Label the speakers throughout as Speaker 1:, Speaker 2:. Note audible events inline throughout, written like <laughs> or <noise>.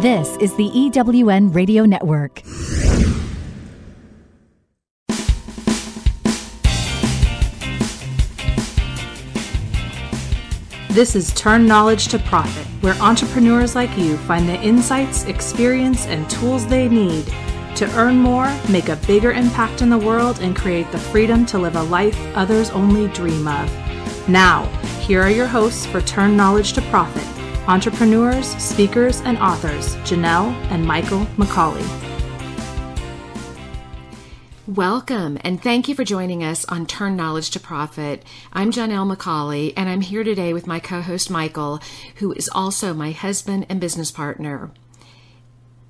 Speaker 1: This is the EWN Radio Network.
Speaker 2: This is Turn Knowledge to Profit, where entrepreneurs like you find the insights, experience, and tools they need to earn more, make a bigger impact in the world, and create the freedom to live a life others only dream of. Now, here are your hosts for Turn Knowledge to Profit entrepreneurs, speakers, and authors Janelle and Michael McCauley.
Speaker 3: Welcome and thank you for joining us on Turn Knowledge to Profit. I'm Janelle McCauley and I'm here today with my co host Michael, who is also my husband and business partner.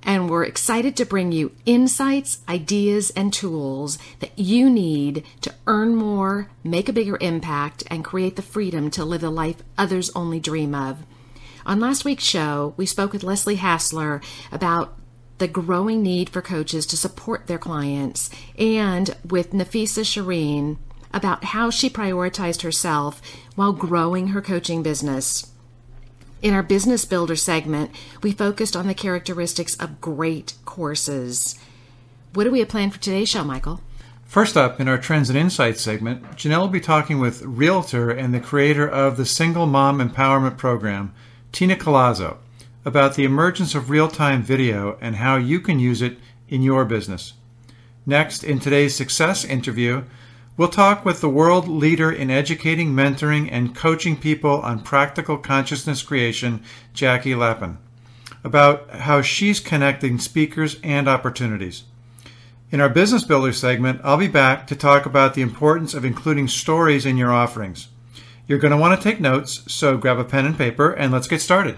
Speaker 3: And we're excited to bring you insights, ideas, and tools that you need to earn more, make a bigger impact, and create the freedom to live the life others only dream of. On last week's show, we spoke with Leslie Hassler about the growing need for coaches to support their clients, and with Nafisa Shireen about how she prioritized herself while growing her coaching business. In our Business Builder segment, we focused on the characteristics of great courses. What do we have planned for today's show, Michael?
Speaker 4: First up, in our Trends and Insights segment, Janelle will be talking with realtor and the creator of the Single Mom Empowerment Program, Tina Collazo about the emergence of real time video and how you can use it in your business. Next, in today's success interview, we'll talk with the world leader in educating, mentoring, and coaching people on practical consciousness creation, Jackie Lapin, about how she's connecting speakers and opportunities. In our Business Builder segment, I'll be back to talk about the importance of including stories in your offerings. You're going to want to take notes, so grab a pen and paper and let's get started.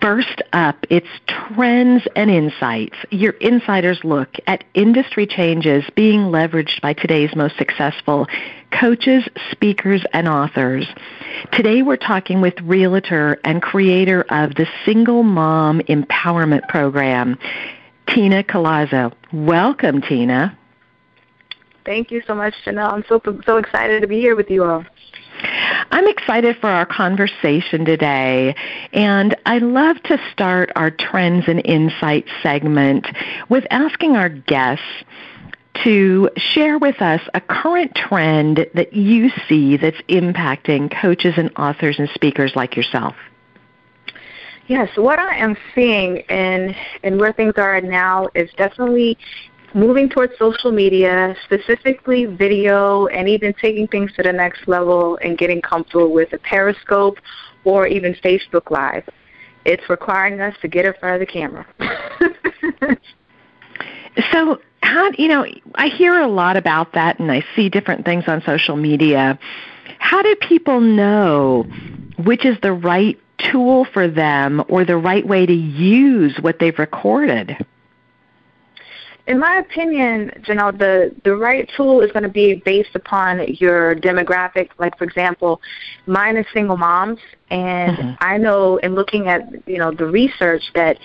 Speaker 5: First up, it's trends and insights. Your insider's look at industry changes being leveraged by today's most successful coaches, speakers, and authors. Today we're talking with realtor and creator of the Single Mom Empowerment Program, Tina Collazo. Welcome, Tina.
Speaker 6: Thank you so much, Janelle. I'm so so excited to be here with you all.
Speaker 5: I'm excited for our conversation today, and I love to start our Trends and Insights segment with asking our guests to share with us a current trend that you see that's impacting coaches and authors and speakers like yourself.
Speaker 6: Yes, what I am seeing and and where things are now is definitely moving towards social media, specifically video, and even taking things to the next level and getting comfortable with a Periscope or even Facebook Live. It's requiring us to get in front of the camera. <laughs>
Speaker 5: so, how you know, I hear a lot about that, and I see different things on social media. How do people know which is the right tool for them or the right way to use what they've recorded?
Speaker 6: in my opinion, Janelle, the, the right tool is going to be based upon your demographic. Like, for example, mine is single moms, and mm-hmm. I know in looking at, you know, the research that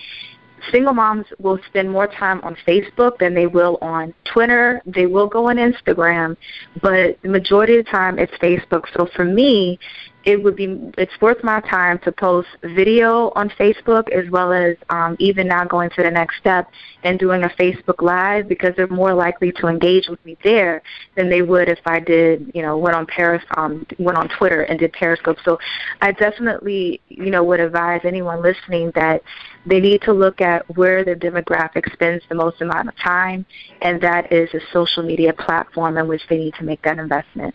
Speaker 6: single moms will spend more time on Facebook than they will on Twitter. They will go on Instagram, but the majority of the time it's Facebook. So for me, it would be it's worth my time to post video on Facebook as well as um, even now going to the next step and doing a Facebook Live because they're more likely to engage with me there than they would if I did you know went on Paris um, went on Twitter and did Periscope. So I definitely you know would advise anyone listening that they need to look at where their demographic spends the most amount of time, and that is a social media platform in which they need to make that investment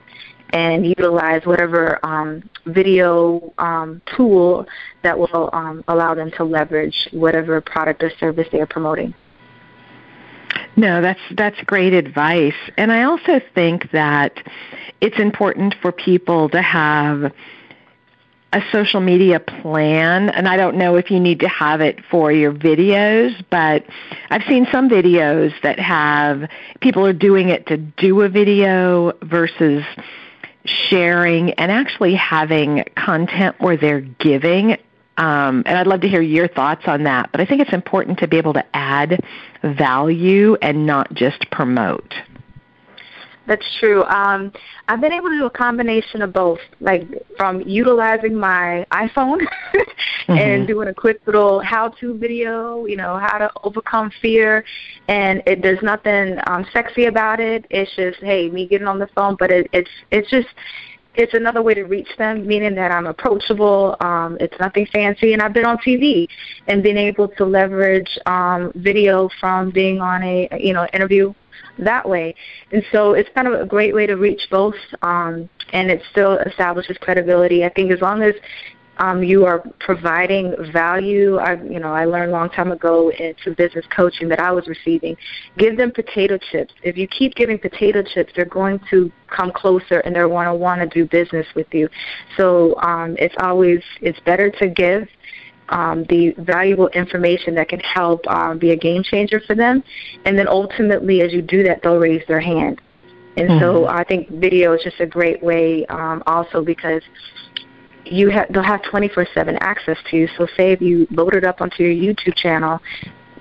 Speaker 6: and utilize whatever um, video um, tool that will um, allow them to leverage whatever product or service they are promoting.
Speaker 5: No, that's that's great advice. And I also think that it's important for people to have a social media plan and I don't know if you need to have it for your videos, but I've seen some videos that have people are doing it to do a video versus sharing and actually having content where they're giving. Um, and I'd love to hear your thoughts on that. But I think it's important to be able to add value and not just promote.
Speaker 6: That's true. Um, I've been able to do a combination of both, like from utilizing my iPhone <laughs> mm-hmm. and doing a quick little how-to video, you know, how to overcome fear. And it there's nothing um, sexy about it. It's just, hey, me getting on the phone, but it, it's it's just it's another way to reach them, meaning that I'm approachable. Um, it's nothing fancy, and I've been on TV and been able to leverage um, video from being on a you know interview that way. And so it's kind of a great way to reach both, um, and it still establishes credibility. I think as long as um, you are providing value. I, you know, I learned a long time ago into business coaching that I was receiving. Give them potato chips. If you keep giving potato chips, they're going to come closer and they're going to want to do business with you. So um, it's always it's better to give um, the valuable information that can help um, be a game changer for them, and then ultimately, as you do that, they'll raise their hand. And mm-hmm. so I think video is just a great way um, also because you have they'll have 24/7 access to you. So say if you load it up onto your YouTube channel,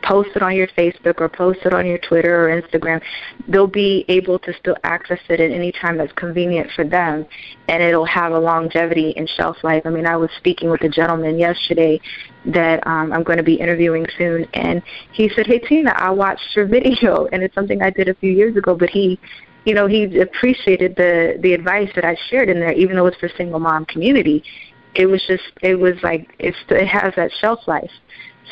Speaker 6: post it on your Facebook or post it on your Twitter or Instagram, they'll be able to still access it at any time that's convenient for them, and it'll have a longevity and shelf life. I mean, I was speaking with a gentleman yesterday that um, I'm going to be interviewing soon, and he said, "Hey Tina, I watched your video, and it's something I did a few years ago, but he." you know, he appreciated the the advice that I shared in there, even though it's for single mom community. It was just, it was like it's it has that shelf life.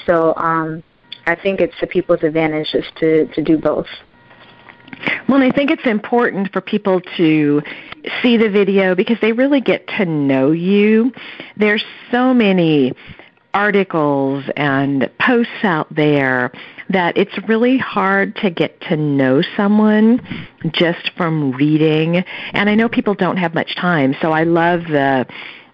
Speaker 6: So um, I think it's to people's advantage just to to do both.
Speaker 5: Well, I think it's important for people to see the video because they really get to know you. There's so many articles and posts out there that it's really hard to get to know someone just from reading. And I know people don't have much time, so I love the,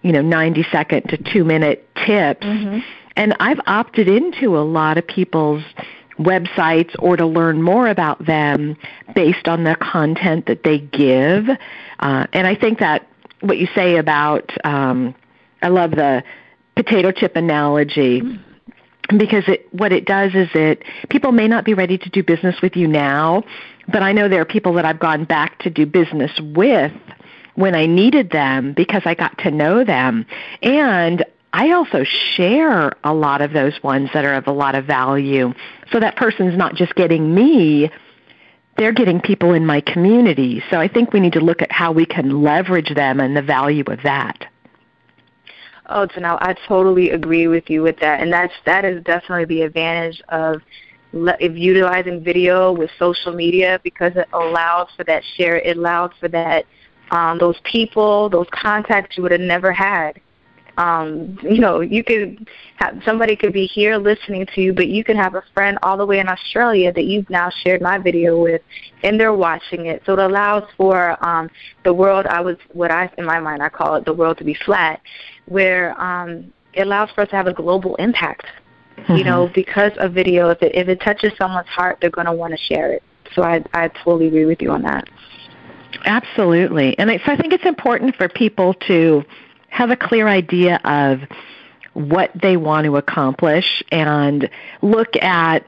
Speaker 5: you know, 90 second to 2 minute tips. Mm-hmm. And I've opted into a lot of people's websites or to learn more about them based on the content that they give. Uh, and I think that what you say about, um, I love the potato chip analogy. Mm-hmm because it, what it does is it people may not be ready to do business with you now, but I know there are people that I've gone back to do business with when I needed them because I got to know them. And I also share a lot of those ones that are of a lot of value. So that person's not just getting me, they're getting people in my community. So I think we need to look at how we can leverage them and the value of that.
Speaker 6: Oh, Janelle, I totally agree with you with that, and that's that is definitely the advantage of if utilizing video with social media because it allows for that share. It allows for that um, those people, those contacts you would have never had. Um, you know, you could have somebody could be here listening to you, but you can have a friend all the way in Australia that you've now shared my video with, and they're watching it. So it allows for um, the world. I was what I in my mind I call it the world to be flat, where um, it allows for us to have a global impact. Mm-hmm. You know, because of video, if it if it touches someone's heart, they're going to want to share it. So I I totally agree with you on that.
Speaker 5: Absolutely, and so I think it's important for people to have a clear idea of what they want to accomplish and look at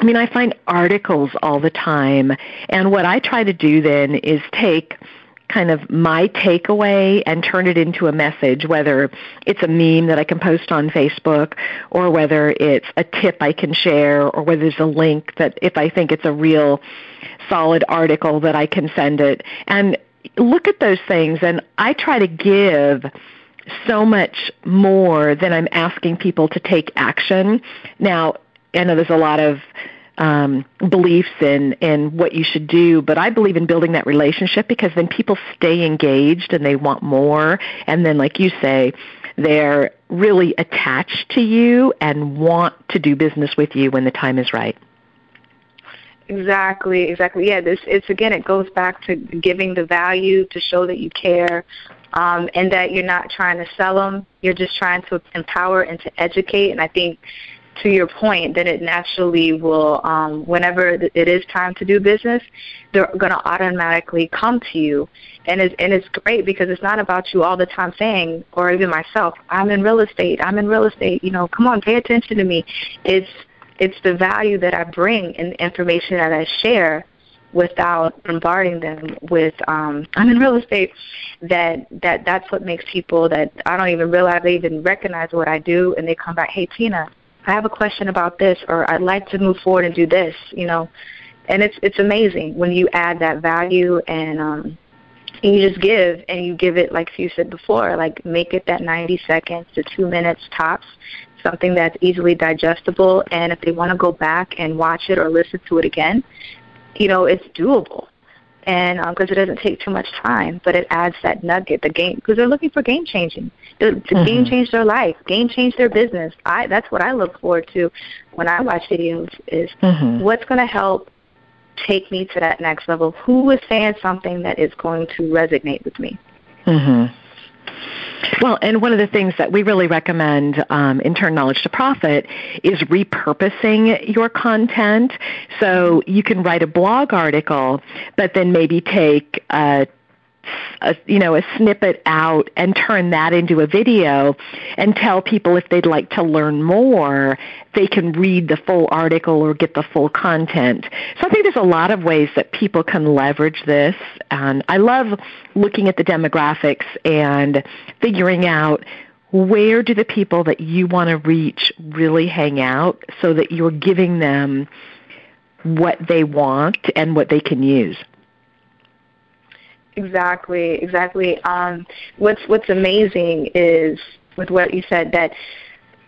Speaker 5: I mean, I find articles all the time, and what I try to do then is take kind of my takeaway and turn it into a message, whether it's a meme that I can post on Facebook or whether it's a tip I can share or whether there's a link that if I think it's a real solid article that I can send it. And look at those things and I try to give so much more than I'm asking people to take action. Now, I know there's a lot of um, beliefs in in what you should do, but I believe in building that relationship because then people stay engaged and they want more, and then, like you say, they're really attached to you and want to do business with you when the time is right.
Speaker 6: Exactly, exactly. Yeah, this it's again it goes back to giving the value to show that you care, um, and that you're not trying to sell them. You're just trying to empower and to educate. And I think, to your point, that it naturally will, um, whenever it is time to do business, they're going to automatically come to you. And it's and it's great because it's not about you all the time saying, or even myself, I'm in real estate. I'm in real estate. You know, come on, pay attention to me. It's it's the value that I bring and the information that I share without bombarding them with um <laughs> I'm in real estate that that that's what makes people that I don't even realize they even recognize what I do and they come back, Hey Tina, I have a question about this or I'd like to move forward and do this, you know. And it's it's amazing when you add that value and um and you just give and you give it like you said before, like make it that 90 seconds to 2 minutes tops, something that's easily digestible and if they want to go back and watch it or listen to it again, you know, it's doable. And because um, it doesn't take too much time, but it adds that nugget, the game, because they're looking for game changing. The, the mm-hmm. game change their life, game change their business. I that's what I look forward to when I watch videos is mm-hmm. what's going to help take me to that next level? Who is saying something that is going to resonate with me?
Speaker 5: Mm-hmm. Well, and one of the things that we really recommend um, in Turn Knowledge to Profit is repurposing your content. So you can write a blog article, but then maybe take a a, you know, a snippet out and turn that into a video and tell people if they'd like to learn more, they can read the full article or get the full content. So I think there's a lot of ways that people can leverage this. And I love looking at the demographics and figuring out where do the people that you want to reach really hang out so that you're giving them what they want and what they can use.
Speaker 6: Exactly, exactly. Um, what's what's amazing is with what you said that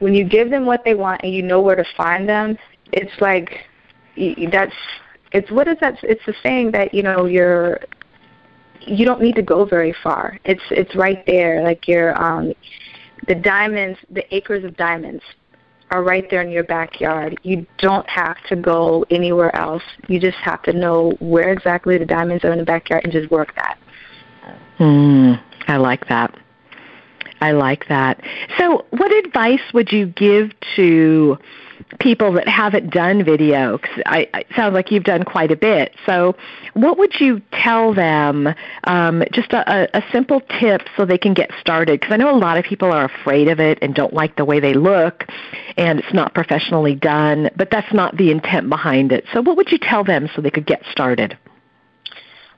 Speaker 6: when you give them what they want and you know where to find them, it's like that's it's what is that? It's the saying that you know you're you don't need to go very far. It's it's right there. Like you're um, the diamonds, the acres of diamonds are right there in your backyard. You don't have to go anywhere else. You just have to know where exactly the diamonds are in the backyard and just work that.
Speaker 5: Mm, I like that. I like that. So, what advice would you give to people that haven't done video? I, it sounds like you've done quite a bit. So, what would you tell them? Um, just a, a simple tip so they can get started. Because I know a lot of people are afraid of it and don't like the way they look, and it's not professionally done. But that's not the intent behind it. So, what would you tell them so they could get started?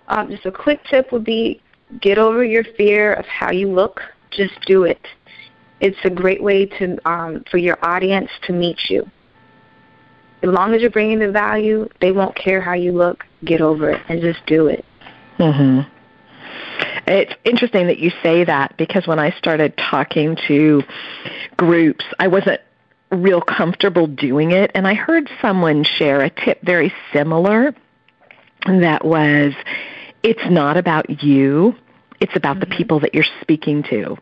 Speaker 6: Um, just a quick tip would be get over your fear of how you look just do it. It's a great way to um, for your audience to meet you. As long as you're bringing the value, they won't care how you look. Get over it and just do it.
Speaker 5: Mhm. It's interesting that you say that because when I started talking to groups, I wasn't real comfortable doing it and I heard someone share a tip very similar that was it's not about you it's about mm-hmm. the people that you're speaking to.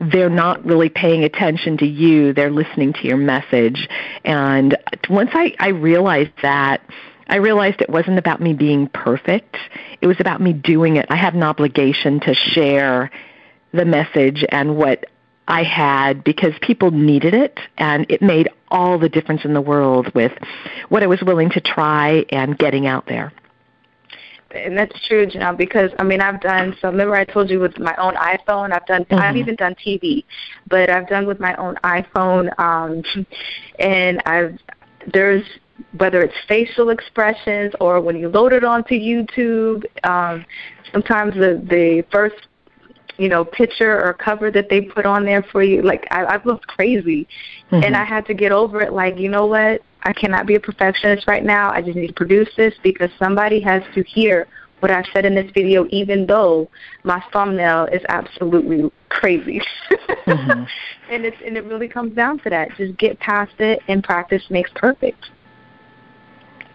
Speaker 5: They're not really paying attention to you. They're listening to your message. And once I, I realized that, I realized it wasn't about me being perfect. It was about me doing it. I had an obligation to share the message and what I had because people needed it and it made all the difference in the world with what I was willing to try and getting out there
Speaker 6: and that's true, Janelle, because I mean I've done so remember I told you with my own iPhone, I've done mm-hmm. I've even done TV, but I've done with my own iPhone, um <laughs> and I've there's whether it's facial expressions or when you load it onto YouTube, um sometimes the the first you know picture or cover that they put on there for you like I, I've looked crazy mm-hmm. and I had to get over it like you know what I cannot be a perfectionist right now. I just need to produce this because somebody has to hear what I've said in this video, even though my thumbnail is absolutely crazy. mm-hmm. <laughs> and it's and it really comes down to that. Just get past it, and practice makes perfect.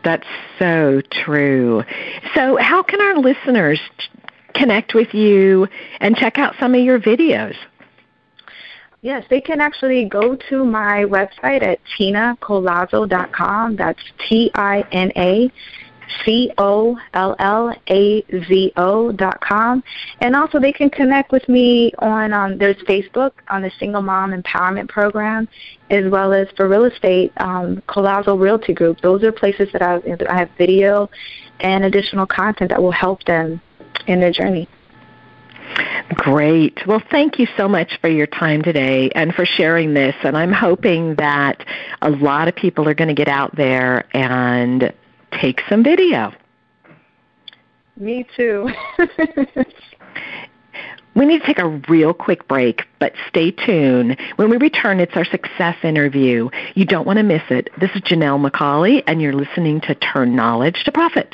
Speaker 5: That's so true. So, how can our listeners connect with you and check out some of your videos?
Speaker 6: Yes, they can actually go to my website at tinacollazo.com. That's T I N A C O L L A Z O dot com. And also they can connect with me on um, there's Facebook on the Single Mom Empowerment Program, as well as for real estate, um, Collazo Realty Group. Those are places that I have video and additional content that will help them in their journey.
Speaker 5: Great. Well, thank you so much for your time today and for sharing this. And I'm hoping that a lot of people are going to get out there and take some video.
Speaker 6: Me too. <laughs>
Speaker 5: we need to take a real quick break, but stay tuned. When we return, it's our success interview. You don't want to miss it. This is Janelle McCauley, and you're listening to Turn Knowledge to Profit.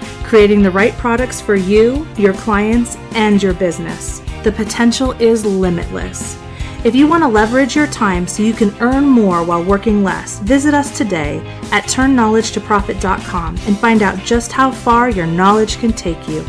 Speaker 2: creating the right products for you, your clients, and your business. The potential is limitless. If you want to leverage your time so you can earn more while working less, visit us today at turnknowledgetoprofit.com and find out just how far your knowledge can take you.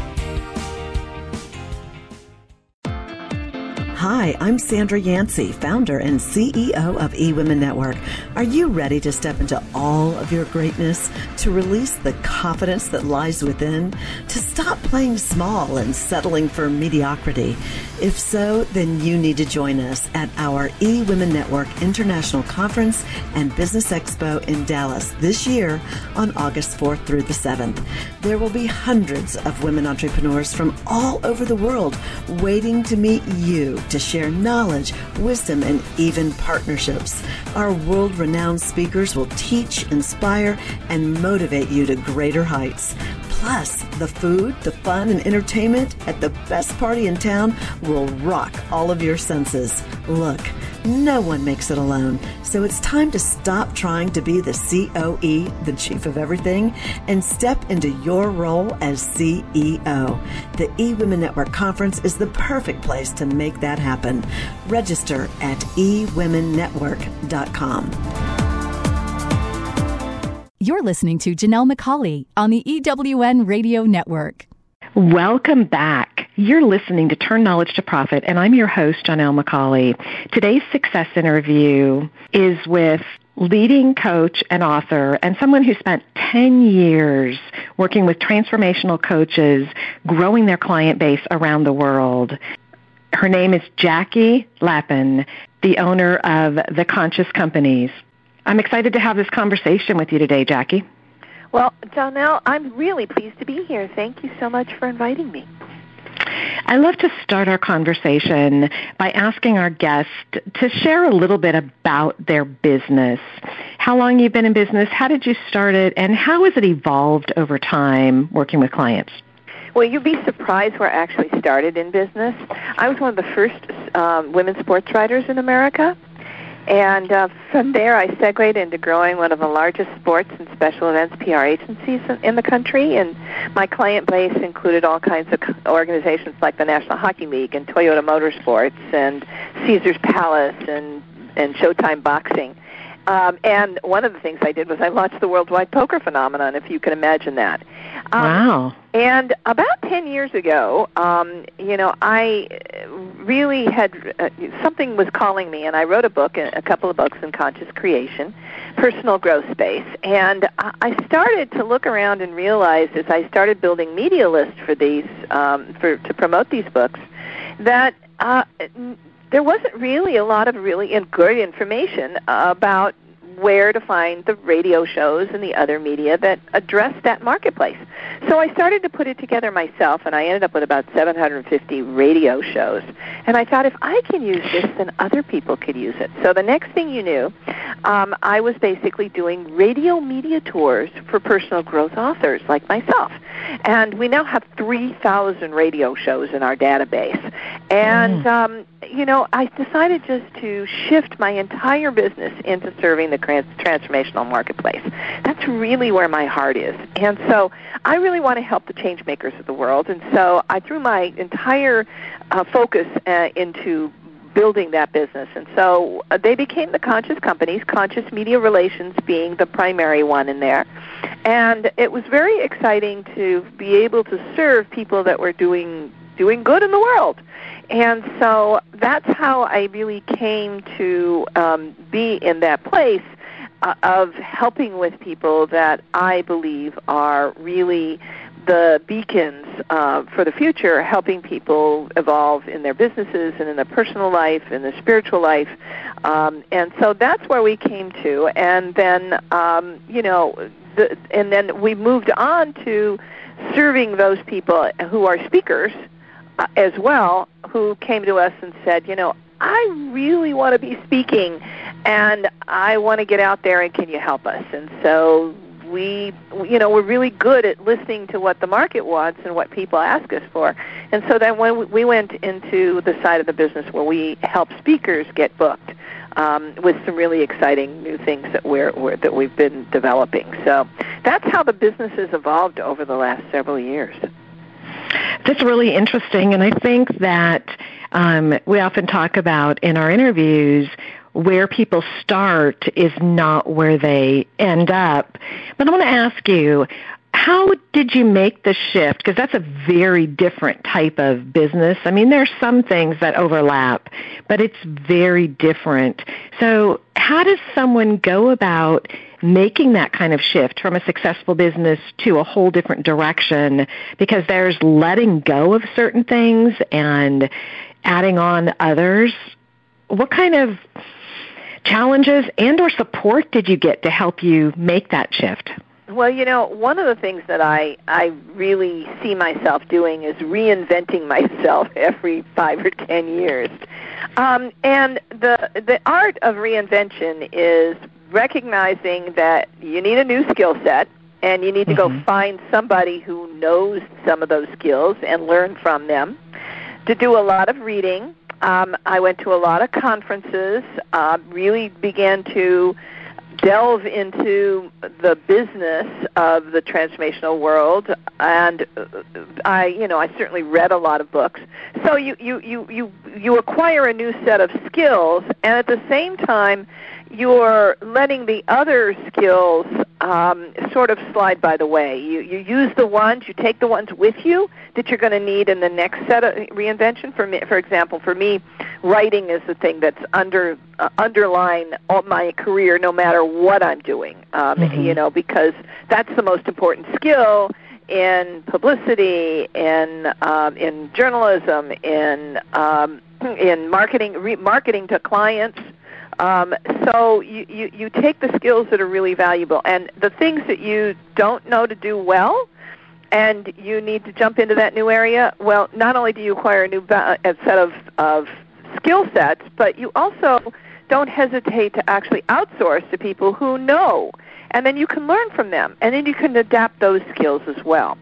Speaker 7: Hi, I'm Sandra Yancey, founder and CEO of eWomen Network. Are you ready to step into all of your greatness, to release the confidence that lies within, to stop playing small and settling for mediocrity? If so, then you need to join us at our eWomen Network International Conference and Business Expo in Dallas this year on August 4th through the 7th. There will be hundreds of women entrepreneurs from all over the world waiting to meet you to share knowledge, wisdom, and even partnerships. Our world renowned speakers will teach, inspire, and motivate you to greater heights. Plus, the food, the fun, and entertainment at the best party in town will rock all of your senses. Look, no one makes it alone, so it's time to stop trying to be the COE, the chief of everything, and step into your role as CEO. The eWomen Network Conference is the perfect place to make that happen. Register at ewomennetwork.com.
Speaker 1: You're listening to Janelle McCauley on the EWN Radio Network.
Speaker 5: Welcome back. You're listening to Turn Knowledge to Profit, and I'm your host, Janelle McCauley. Today's success interview is with leading coach and author and someone who spent 10 years working with transformational coaches, growing their client base around the world. Her name is Jackie Lapin, the owner of The Conscious Companies. I'm excited to have this conversation with you today, Jackie.
Speaker 8: Well, Donnell, I'm really pleased to be here. Thank you so much for inviting me.
Speaker 5: I love to start our conversation by asking our guest to share a little bit about their business. How long you've been in business, how did you start it, and how has it evolved over time working with clients?
Speaker 8: Well, you'd be surprised where I actually started in business. I was one of the first um, women sports writers in America. And uh, from there, I segued into growing one of the largest sports and special events PR agencies in, in the country. And my client base included all kinds of organizations like the National Hockey League and Toyota Motorsports and Caesar's Palace and, and Showtime Boxing. Um, and one of the things I did was I launched the worldwide poker phenomenon, if you can imagine that.
Speaker 5: Um, wow.
Speaker 8: And about 10 years ago, um, you know, I really had uh, something was calling me, and I wrote a book, a couple of books in conscious creation, personal growth space. And I started to look around and realize as I started building media lists for these, um, for to promote these books, that uh, there wasn't really a lot of really good information about where to find the radio shows and the other media that address that marketplace. So I started to put it together myself, and I ended up with about 750 radio shows. And I thought, if I can use this, then other people could use it. So the next thing you knew, um, I was basically doing radio media tours for personal growth authors like myself. And we now have 3,000 radio shows in our database. And, mm. um, you know, I decided just to shift my entire business into serving the trans- transformational marketplace. That's really where my heart is. And so I really want to help the change makers of the world. And so I threw my entire uh, focus uh, into building that business. And so uh, they became the conscious companies, conscious media relations being the primary one in there. And it was very exciting to be able to serve people that were doing doing good in the world. And so that's how I really came to um, be in that place uh, of helping with people that I believe are really the beacons uh, for the future, helping people evolve in their businesses and in their personal life, in their spiritual life. Um, and so that's where we came to. And then, um, you know, the, and then we moved on to serving those people who are speakers uh, as well, who came to us and said, you know, I really want to be speaking and I want to get out there and can you help us? And so we you know we're really good at listening to what the market wants and what people ask us for. And so then when we went into the side of the business where we help speakers get booked um, with some really exciting new things that we're, we're that we've been developing. So that's how the business has evolved over the last several years.
Speaker 5: That's really interesting and i think that um, we often talk about in our interviews where people start is not where they end up. But I want to ask you, how did you make the shift? Because that's a very different type of business. I mean, there are some things that overlap, but it's very different. So, how does someone go about making that kind of shift from a successful business to a whole different direction? Because there's letting go of certain things and adding on others. What kind of challenges and or support did you get to help you make that shift?
Speaker 8: Well, you know, one of the things that I I really see myself doing is reinventing myself <laughs> every five or ten years, um, and the the art of reinvention is recognizing that you need a new skill set and you need to mm-hmm. go find somebody who knows some of those skills and learn from them. To do a lot of reading, um, I went to a lot of conferences, uh, really began to delve into the business of the transformational world and uh, I you know I certainly read a lot of books. So you you you you you acquire a new set of skills and at the same time you're letting the other skills um, sort of slide by the way. You you use the ones, you take the ones with you that you're going to need in the next set of reinvention. For me, for example, for me, writing is the thing that's under uh, underline all my career, no matter what I'm doing. Um, mm-hmm. You know, because that's the most important skill in publicity, in um, in journalism, in um, <clears throat> in marketing, re- marketing to clients um, so you, you, you take the skills that are really valuable and the things that you don't know to do well and you need to jump into that new area, well, not only do you acquire a new ba- a set of, of skill sets, but you also don't hesitate to actually outsource to people who know. And then you can learn from them, and then you can adapt those skills as well.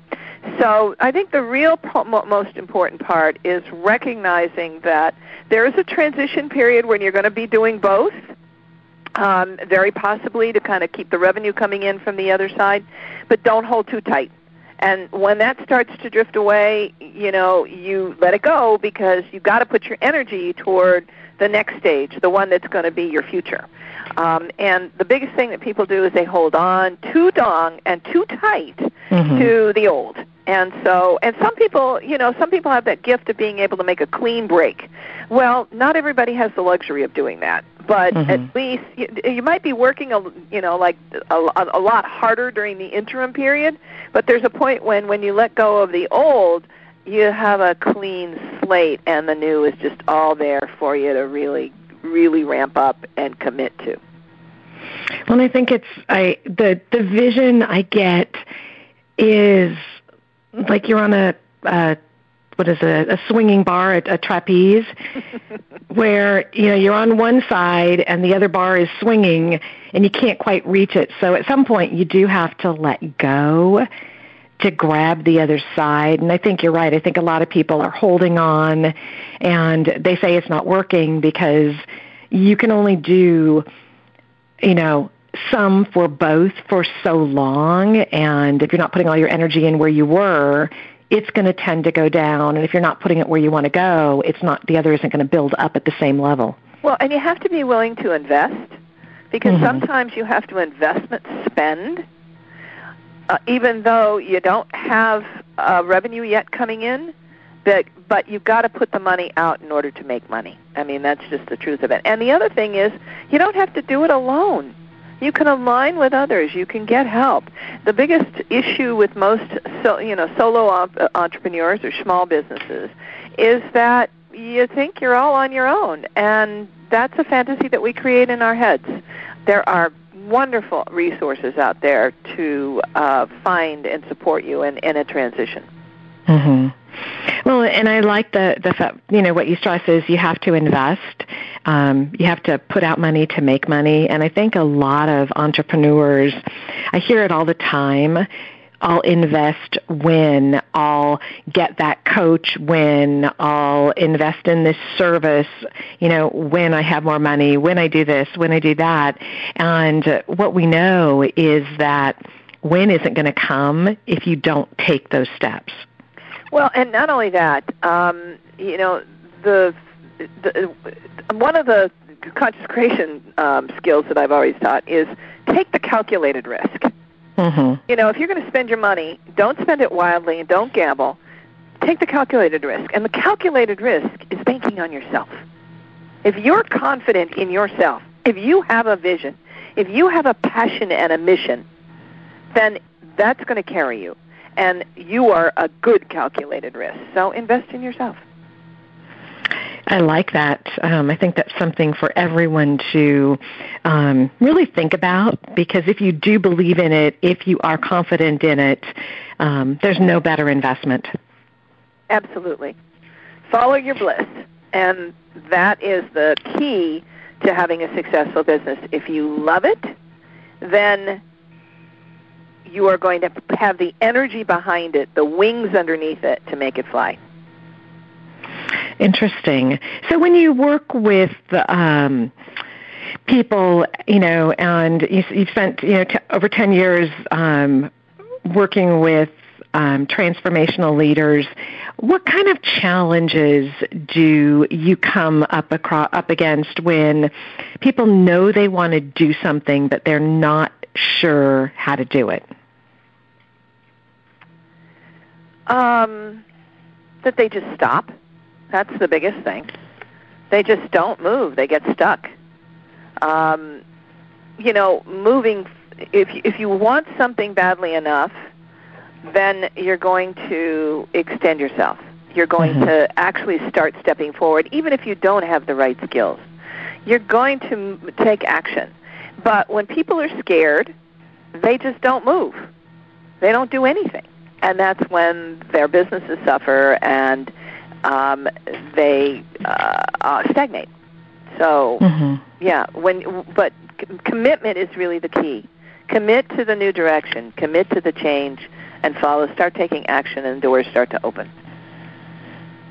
Speaker 8: So I think the real po- most important part is recognizing that there is a transition period when you're going to be doing both, um, very possibly to kind of keep the revenue coming in from the other side, but don't hold too tight. And when that starts to drift away, you know, you let it go because you've got to put your energy toward the next stage, the one that's going to be your future. Um, and the biggest thing that people do is they hold on too long and too tight mm-hmm. to the old. And so, and some people, you know, some people have that gift of being able to make a clean break. Well, not everybody has the luxury of doing that, but mm-hmm. at least you, you might be working, a, you know, like a, a lot harder during the interim period. But there's a point when, when you let go of the old, you have a clean slate, and the new is just all there for you to really, really ramp up and commit to.
Speaker 5: Well, I think it's I the the vision I get is like you're on a uh, what is it, a swinging bar, a, a trapeze, <laughs> where you know you're on one side and the other bar is swinging, and you can't quite reach it. So at some point, you do have to let go to grab the other side. And I think you're right. I think a lot of people are holding on, and they say it's not working because you can only do, you know, some for both for so long and if you're not putting all your energy in where you were it's going to tend to go down and if you're not putting it where you want to go it's not the other isn't going to build up at the same level.
Speaker 8: Well and you have to be willing to invest because mm-hmm. sometimes you have to investment spend uh, even though you don't have uh, revenue yet coming in but but you've got to put the money out in order to make money. I mean that's just the truth of it. And the other thing is you don't have to do it alone You can align with others. You can get help. The biggest issue with most, so, you know, solo op- entrepreneurs or small businesses is that you think you're all on your own, and that's a fantasy that we create in our heads. There are wonderful resources out there to uh, find and support you in, in a transition.
Speaker 5: Mm-hmm. Well, and I like the the fact you know what you stress is you have to invest, um, you have to put out money to make money, and I think a lot of entrepreneurs, I hear it all the time. I'll invest when I'll get that coach when I'll invest in this service, you know, when I have more money, when I do this, when I do that. And what we know is that when isn't going to come if you don't take those steps.
Speaker 8: Well, and not only that, um, you know, the, the one of the conscious creation um, skills that I've always taught is take the calculated risk.
Speaker 5: Mm-hmm.
Speaker 8: You know, if you're going to spend your money, don't spend it wildly and don't gamble. Take the calculated risk, and the calculated risk is banking on yourself. If you're confident in yourself, if you have a vision, if you have a passion and a mission, then that's going to carry you and you are a good calculated risk. So invest in yourself.
Speaker 5: I like that. Um, I think that's something for everyone to um, really think about because if you do believe in it, if you are confident in it, um, there's no better investment.
Speaker 8: Absolutely. Follow your bliss. And that is the key to having a successful business. If you love it, then you are going to have the energy behind it, the wings underneath it to make it fly.
Speaker 5: Interesting. So when you work with um, people, you know, and you, have spent you know t- over ten years um, working with um, transformational leaders, what kind of challenges do you come up across, up against when people know they want to do something but they're not sure how to do it?
Speaker 8: Um, that they just stop. That's the biggest thing. They just don't move. They get stuck. Um, you know, moving. If if you want something badly enough, then you're going to extend yourself. You're going mm-hmm. to actually start stepping forward, even if you don't have the right skills. You're going to m- take action. But when people are scared, they just don't move. They don't do anything and that's when their businesses suffer and um, they uh, uh, stagnate. So,
Speaker 5: mm-hmm.
Speaker 8: yeah, when but c- commitment is really the key. Commit to the new direction. Commit to the change, and follow. Start taking action, and doors start to open.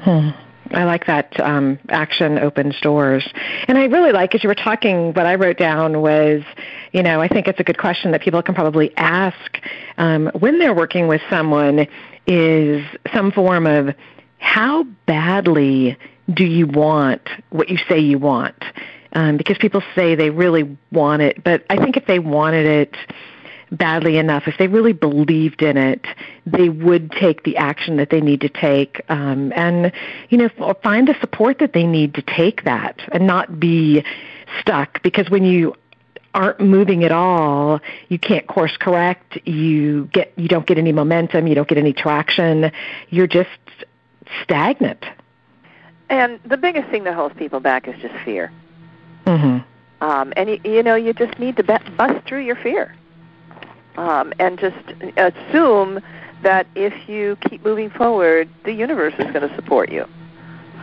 Speaker 5: Hmm. I like that um, action opens doors. And I really like, as you were talking, what I wrote down was, you know, I think it's a good question that people can probably ask um, when they're working with someone is some form of how badly do you want what you say you want? Um, because people say they really want it, but I think if they wanted it, badly enough, if they really believed in it, they would take the action that they need to take, um, and you know, find the support that they need to take that, and not be stuck. Because when you aren't moving at all, you can't course correct. You get you don't get any momentum. You don't get any traction. You're just stagnant.
Speaker 8: And the biggest thing that holds people back is just fear.
Speaker 5: Mm-hmm.
Speaker 8: Um, and you, you know, you just need to bust through your fear um, and just assume that if you keep moving forward, the universe is going to support you.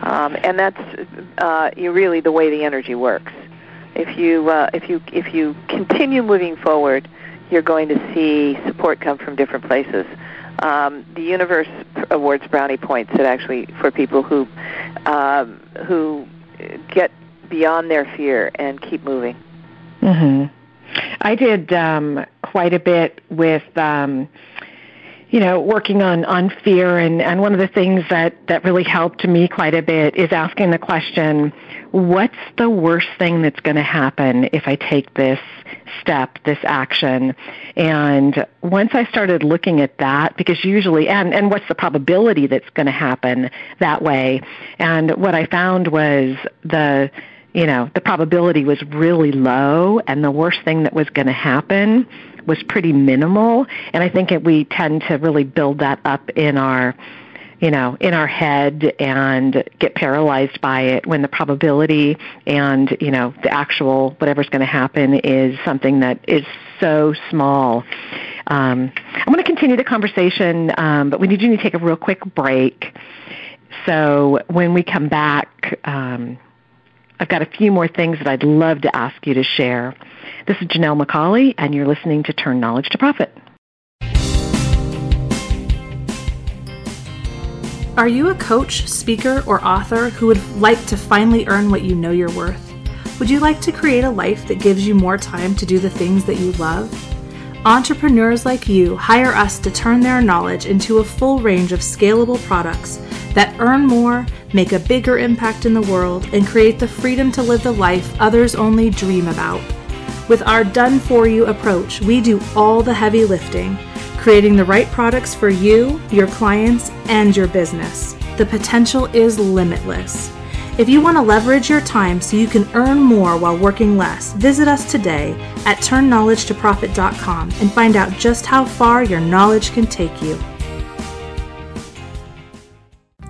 Speaker 8: Um, and that's uh, really the way the energy works. If you uh, if you if you continue moving forward, you're going to see support come from different places. Um, the universe awards brownie points that actually for people who um, who get beyond their fear and keep moving.
Speaker 5: Mm-hmm. I did um, quite a bit with, um, you know, working on on fear, and and one of the things that that really helped me quite a bit is asking the question, what's the worst thing that's going to happen if I take this step, this action? And once I started looking at that, because usually, and and what's the probability that's going to happen that way? And what I found was the you know, the probability was really low and the worst thing that was going to happen was pretty minimal. And I think it, we tend to really build that up in our you know, in our head and get paralyzed by it when the probability and, you know, the actual whatever's going to happen is something that is so small. Um, I'm going to continue the conversation, um, but we do need to take a real quick break. So when we come back, um, I've got a few more things that I'd love to ask you to share. This is Janelle McCauley, and you're listening to Turn Knowledge to Profit.
Speaker 2: Are you a coach, speaker, or author who would like to finally earn what you know you're worth? Would you like to create a life that gives you more time to do the things that you love? Entrepreneurs like you hire us to turn their knowledge into a full range of scalable products that earn more, make a bigger impact in the world, and create the freedom to live the life others only dream about. With our done for you approach, we do all the heavy lifting, creating the right products for you, your clients, and your business. The potential is limitless. If you want to leverage your time so you can earn more while working less, visit us today at turnknowledgetoprofit.com and find out just how far your knowledge can take you.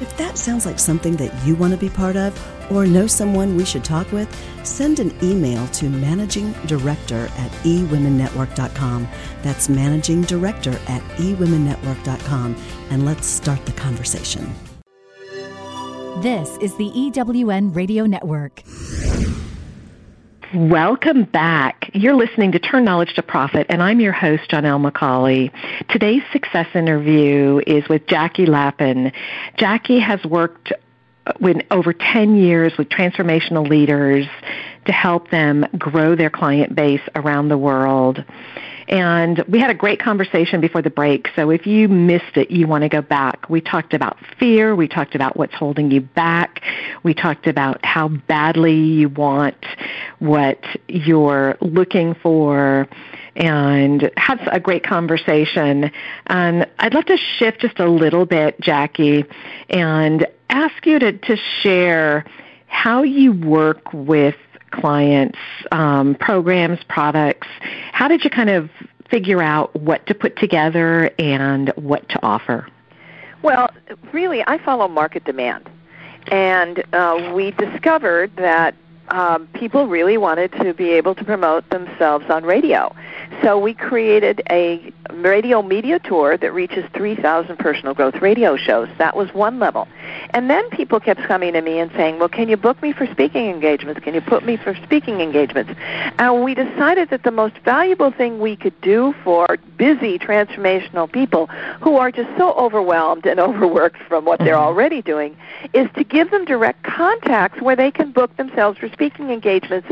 Speaker 7: If that sounds like something that you want to be part of or know someone we should talk with, send an email to managing director at eWomenNetwork.com. That's managing director at eWomenNetwork.com. And let's start the conversation.
Speaker 1: This is the EWN Radio Network.
Speaker 5: Welcome back. You're listening to Turn Knowledge to Profit, and I'm your host, Janelle McCauley. Today's success interview is with Jackie Lapin. Jackie has worked with over 10 years with transformational leaders to help them grow their client base around the world. And we had a great conversation before the break. So if you missed it, you want to go back. We talked about fear. We talked about what's holding you back. We talked about how badly you want what you're looking for and had a great conversation. And I'd love to shift just a little bit, Jackie, and ask you to, to share how you work with clients, um, programs, products. How did you kind of figure out what to put together and what to offer?
Speaker 8: Well, really, I follow market demand. And uh, we discovered that um, people really wanted to be able to promote themselves on radio. So we created a radio media tour that reaches 3,000 personal growth radio shows. That was one level. And then people kept coming to me and saying, well, can you book me for speaking engagements? Can you put me for speaking engagements? And we decided that the most valuable thing we could do for busy transformational people who are just so overwhelmed and <laughs> overworked from what they're mm-hmm. already doing is to give them direct contacts where they can book themselves for speaking engagements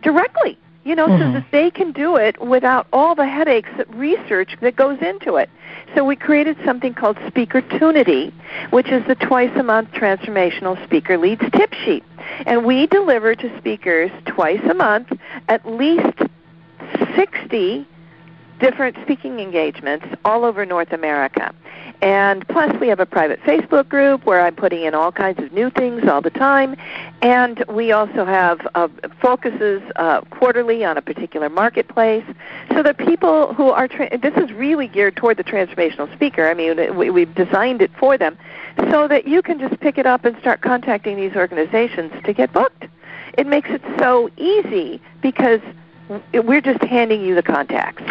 Speaker 8: directly you know, mm-hmm. so that they can do it without all the headaches, that research that goes into it. So we created something called Speakertunity, which is the twice a month transformational speaker leads tip sheet. And we deliver to speakers twice a month at least 60 different speaking engagements all over North America. And plus, we have a private Facebook group where I'm putting in all kinds of new things all the time. And we also have uh, focuses uh, quarterly on a particular marketplace so that people who are, tra- this is really geared toward the transformational speaker. I mean, we, we've designed it for them so that you can just pick it up and start contacting these organizations to get booked. It makes it so easy because we're just handing you the contacts.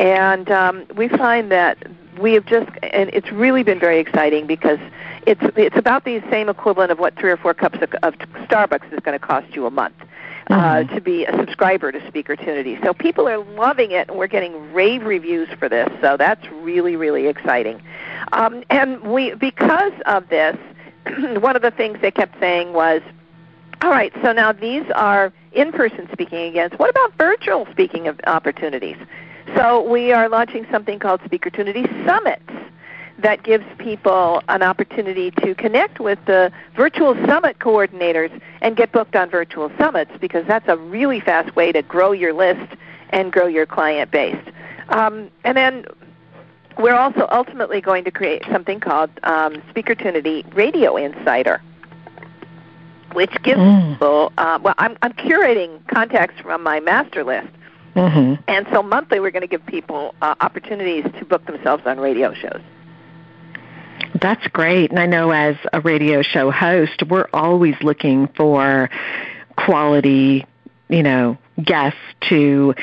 Speaker 8: And um, we find that we have just, and it's really been very exciting because it's it's about the same equivalent of what three or four cups of, of Starbucks is going to cost you a month. Uh, mm-hmm. to be a subscriber to Speakertunity. So people are loving it, and we're getting rave reviews for this. So that's really, really exciting. Um, and we, because of this, <clears throat> one of the things they kept saying was, all right, so now these are in-person speaking against. What about virtual speaking of opportunities? So we are launching something called Speakertunity Summits that gives people an opportunity to connect with the virtual summit coordinators and get booked on virtual summits because that's a really fast way to grow your list and grow your client base. Um, and then we're also ultimately going to create something called um, Speakertunity Radio Insider, which gives mm. people. Uh, well, I'm, I'm curating contacts from my master list, mm-hmm. and so monthly we're going to give people uh, opportunities to book themselves on radio shows.
Speaker 5: That's great, and I know as a radio show host, we're always looking for quality, you know, guests to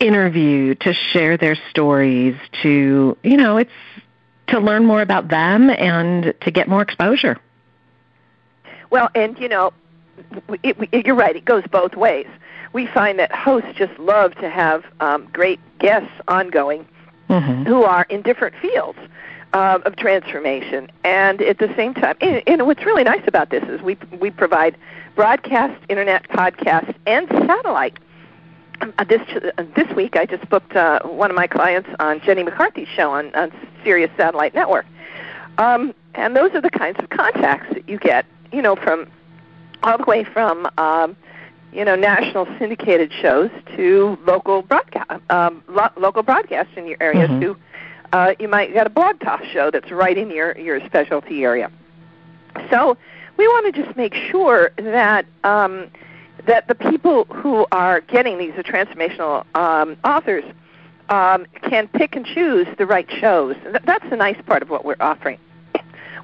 Speaker 5: interview, to share their stories, to, you know, it's to learn more about them and to get more exposure.
Speaker 8: Well, and you know, it, it, you're right. It goes both ways. We find that hosts just love to have um, great guests ongoing mm-hmm. who are in different fields uh, of transformation, and at the same time, and, and what's really nice about this is we we provide broadcast, internet, podcast, and satellite. Uh, this uh, this week I just booked uh, one of my clients on Jenny McCarthy's show on, on Sirius Satellite Network, um, and those are the kinds of contacts that you get, you know, from all the way from um, you know national syndicated shows to local broadcast um, lo- local broadcasts in your area. Mm-hmm. To uh, you might get a blog talk show that's right in your your specialty area. So we want to just make sure that. Um, that the people who are getting these transformational um, authors um, can pick and choose the right shows. That's the nice part of what we're offering.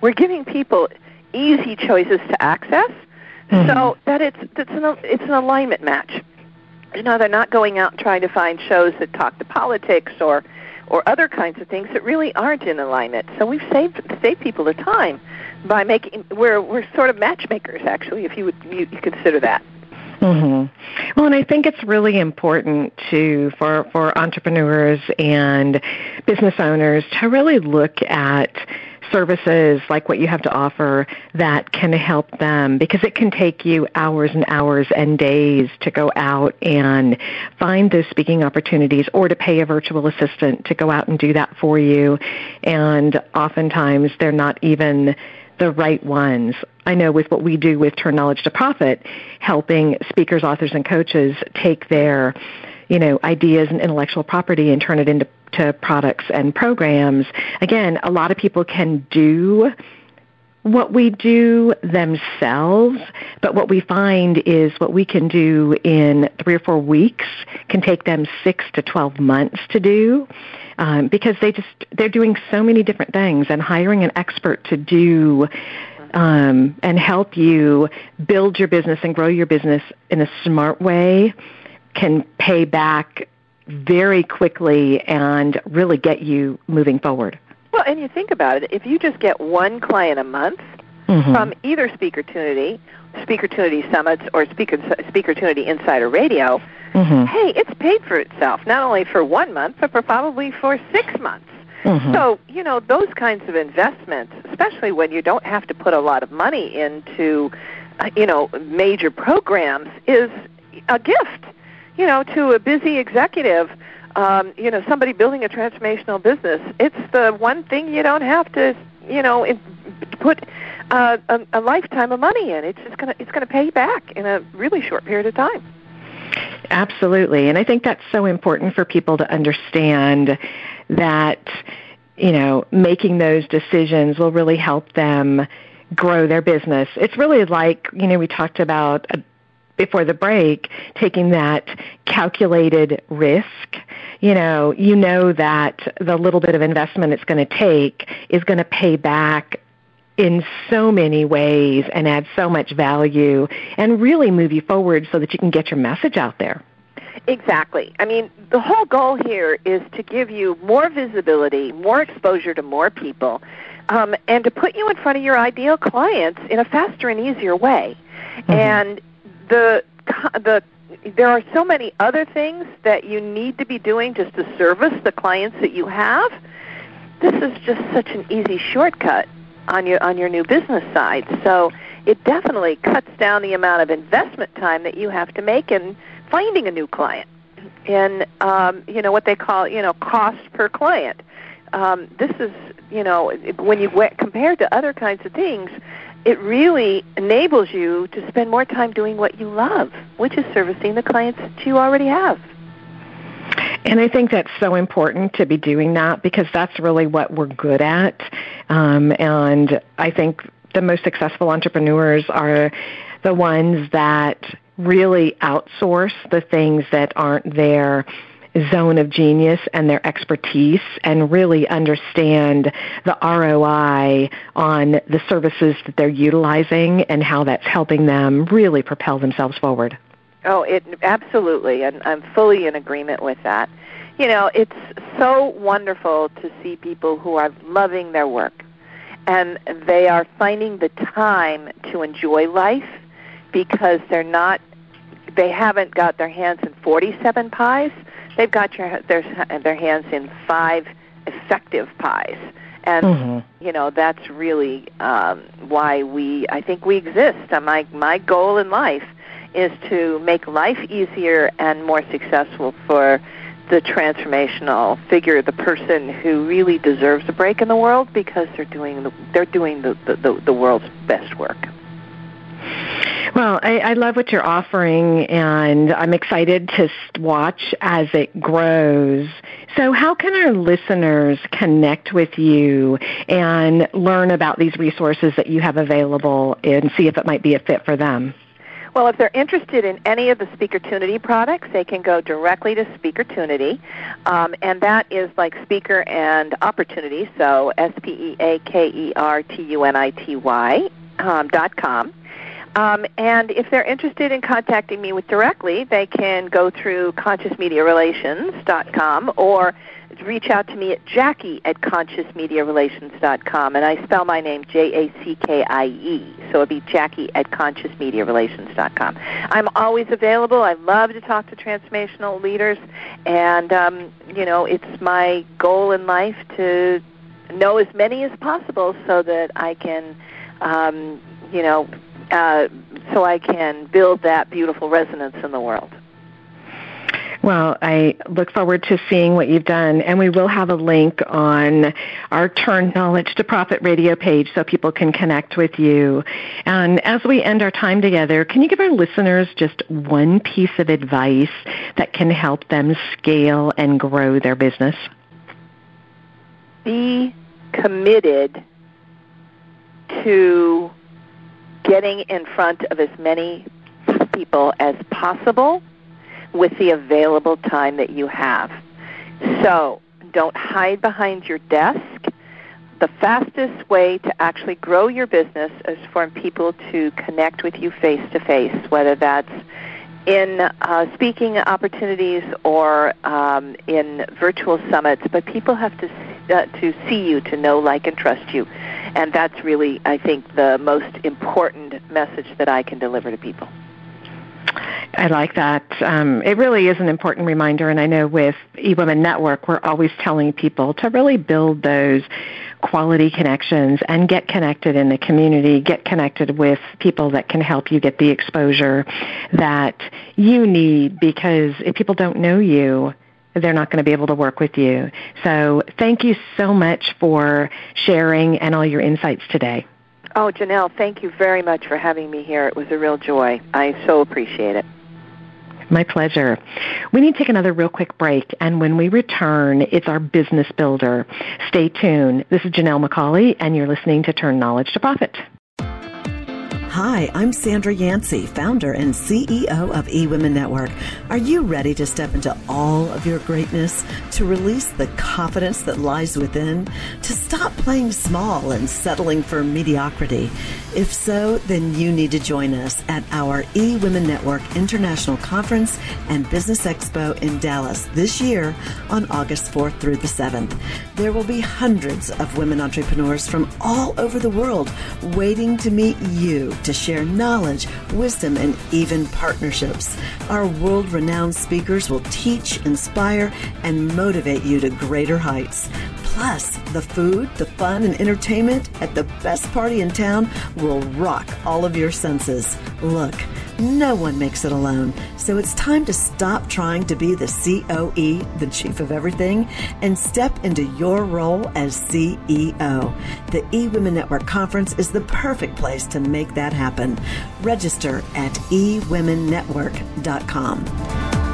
Speaker 8: We're giving people easy choices to access, mm-hmm. so that it's it's an it's an alignment match. You know, they're not going out trying to find shows that talk to politics or or other kinds of things that really aren't in alignment. So we've saved saved people the time by making we're we're sort of matchmakers actually, if you would you, you consider that.
Speaker 5: Mm-hmm. Well, and I think it's really important to for for entrepreneurs and business owners to really look at services like what you have to offer that can help them because it can take you hours and hours and days to go out and find those speaking opportunities or to pay a virtual assistant to go out and do that for you and oftentimes they're not even the right ones. I know with what we do with Turn Knowledge to Profit, helping speakers, authors, and coaches take their, you know, ideas and intellectual property and turn it into to products and programs. Again, a lot of people can do what we do themselves, but what we find is what we can do in three or four weeks can take them six to 12 months to do um, because they just they're doing so many different things and hiring an expert to do um, and help you build your business and grow your business in a smart way can pay back very quickly and really get you moving forward.
Speaker 8: Well, and you think about it, if you just get one client a month mm-hmm. from either Speakertunity, Speakertunity Summits, or Speaker Speakertunity Insider Radio, mm-hmm. hey, it's paid for itself, not only for one month, but for probably for six months. Mm-hmm. So, you know, those kinds of investments, especially when you don't have to put a lot of money into, uh, you know, major programs, is a gift, you know, to a busy executive. Um, you know, somebody building a transformational business. It's the one thing you don't have to, you know, put uh, a, a lifetime of money in. It's just gonna it's gonna pay you back in a really short period of time.
Speaker 5: Absolutely. And I think that's so important for people to understand that, you know, making those decisions will really help them grow their business. It's really like, you know, we talked about uh, before the break, taking that calculated risk. You know, you know that the little bit of investment it's going to take is going to pay back in so many ways and add so much value and really move you forward so that you can get your message out there.
Speaker 8: Exactly. I mean, the whole goal here is to give you more visibility, more exposure to more people, um, and to put you in front of your ideal clients in a faster and easier way. Mm-hmm. And the the there are so many other things that you need to be doing just to service the clients that you have. This is just such an easy shortcut on your on your new business side. So it definitely cuts down the amount of investment time that you have to make in finding a new client and um, you know what they call you know cost per client. Um, this is you know when you compared to other kinds of things, it really enables you to spend more time doing what you love, which is servicing the clients that you already have.
Speaker 5: And I think that's so important to be doing that because that's really what we're good at. Um, and I think the most successful entrepreneurs are the ones that really outsource the things that aren't their zone of genius and their expertise and really understand the ROI on the services that they're utilizing and how that's helping them really propel themselves forward.
Speaker 8: Oh, it absolutely, and I'm fully in agreement with that. You know, it's so wonderful to see people who are loving their work and they are finding the time to enjoy life because they're not they haven't got their hands in 47 pies. They've got your, their their hands in five effective pies. And mm-hmm. you know that's really um, why we I think we exist. Uh, my my goal in life is to make life easier and more successful for the transformational figure, the person who really deserves a break in the world because they're doing the, they're doing the, the, the world's best work.
Speaker 5: Well, I, I love what you're offering, and I'm excited to watch as it grows. So, how can our listeners connect with you and learn about these resources that you have available and see if it might be a fit for them?
Speaker 8: Well, if they're interested in any of the Speakertunity products, they can go directly to Speakertunity, um, and that is like speaker and opportunity, so S P E A K E R T U N I T Y um, dot com. Um, and if they're interested in contacting me with directly, they can go through consciousmedia.relations.com or reach out to me at Jackie at consciousmediarelations.com. And I spell my name J A C K I E. So it'd be Jackie at consciousmediarelations.com. I'm always available. I love to talk to transformational leaders. And, um, you know, it's my goal in life to know as many as possible so that I can, um, you know, uh, so I can build that beautiful resonance in the world.
Speaker 5: Well, I look forward to seeing what you've done, and we will have a link on our Turn Knowledge to Profit radio page so people can connect with you. And as we end our time together, can you give our listeners just one piece of advice that can help them scale and grow their business?
Speaker 8: Be committed to getting in front of as many people as possible with the available time that you have. So don't hide behind your desk. The fastest way to actually grow your business is for people to connect with you face to face, whether that's in uh, speaking opportunities or um, in virtual summits. But people have to uh, to see you, to know, like, and trust you. And that's really, I think, the most important message that I can deliver to people.
Speaker 5: I like that. Um, it really is an important reminder, and I know with eWomen Network, we're always telling people to really build those quality connections and get connected in the community, get connected with people that can help you get the exposure that you need because if people don't know you, they're not going to be able to work with you. So thank you so much for sharing and all your insights today.
Speaker 8: Oh, Janelle, thank you very much for having me here. It was a real joy. I so appreciate it.
Speaker 5: My pleasure. We need to take another real quick break, and when we return, it's our business builder. Stay tuned. This is Janelle McCauley, and you're listening to Turn Knowledge to Profit.
Speaker 7: Hi, I'm Sandra Yancey, founder and CEO of eWomen Network. Are you ready to step into all of your greatness, to release the confidence that lies within, to stop playing small and settling for mediocrity? If so, then you need to join us at our eWomen Network International Conference and Business Expo in Dallas this year on August 4th through the 7th. There will be hundreds of women entrepreneurs from all over the world waiting to meet you to share knowledge, wisdom, and even partnerships. Our world renowned speakers will teach, inspire, and motivate you to greater heights. Plus, the food, the fun, and entertainment at the best party in town will rock all of your senses. Look, no one makes it alone, so it's time to stop trying to be the COE, the chief of everything, and step into your role as CEO. The eWomen Network Conference is the perfect place to make that happen. Register at eWomenNetwork.com.